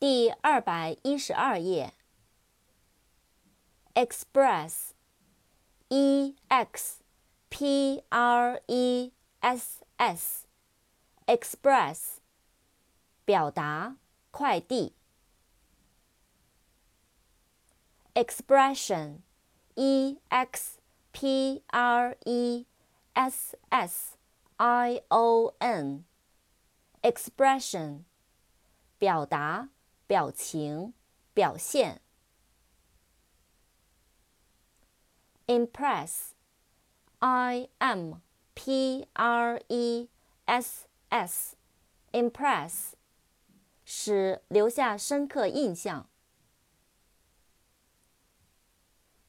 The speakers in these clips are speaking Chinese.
第二百一十二页。express，e x p r e s s，express，表达，快递。expression，e x p r e s s i o n，expression，表达。表情，表现。impress，i m p r e s s，impress，使留下深刻印象。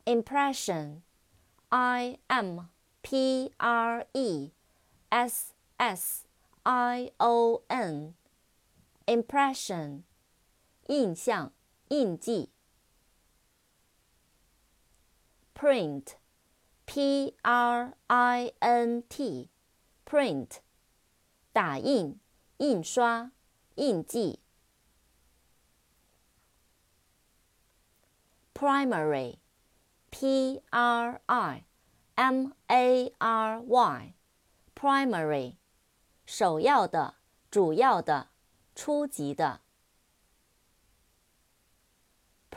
impression，i m p r e s s i o n，impression。印象、印记。print，p-r-i-n-t，print，打印、印刷、印记。primary，p-r-i-m-a-r-y，primary，首要的、主要的、初级的。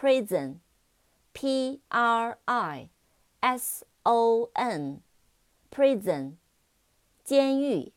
Prison, p r i s o n, prison, 监狱。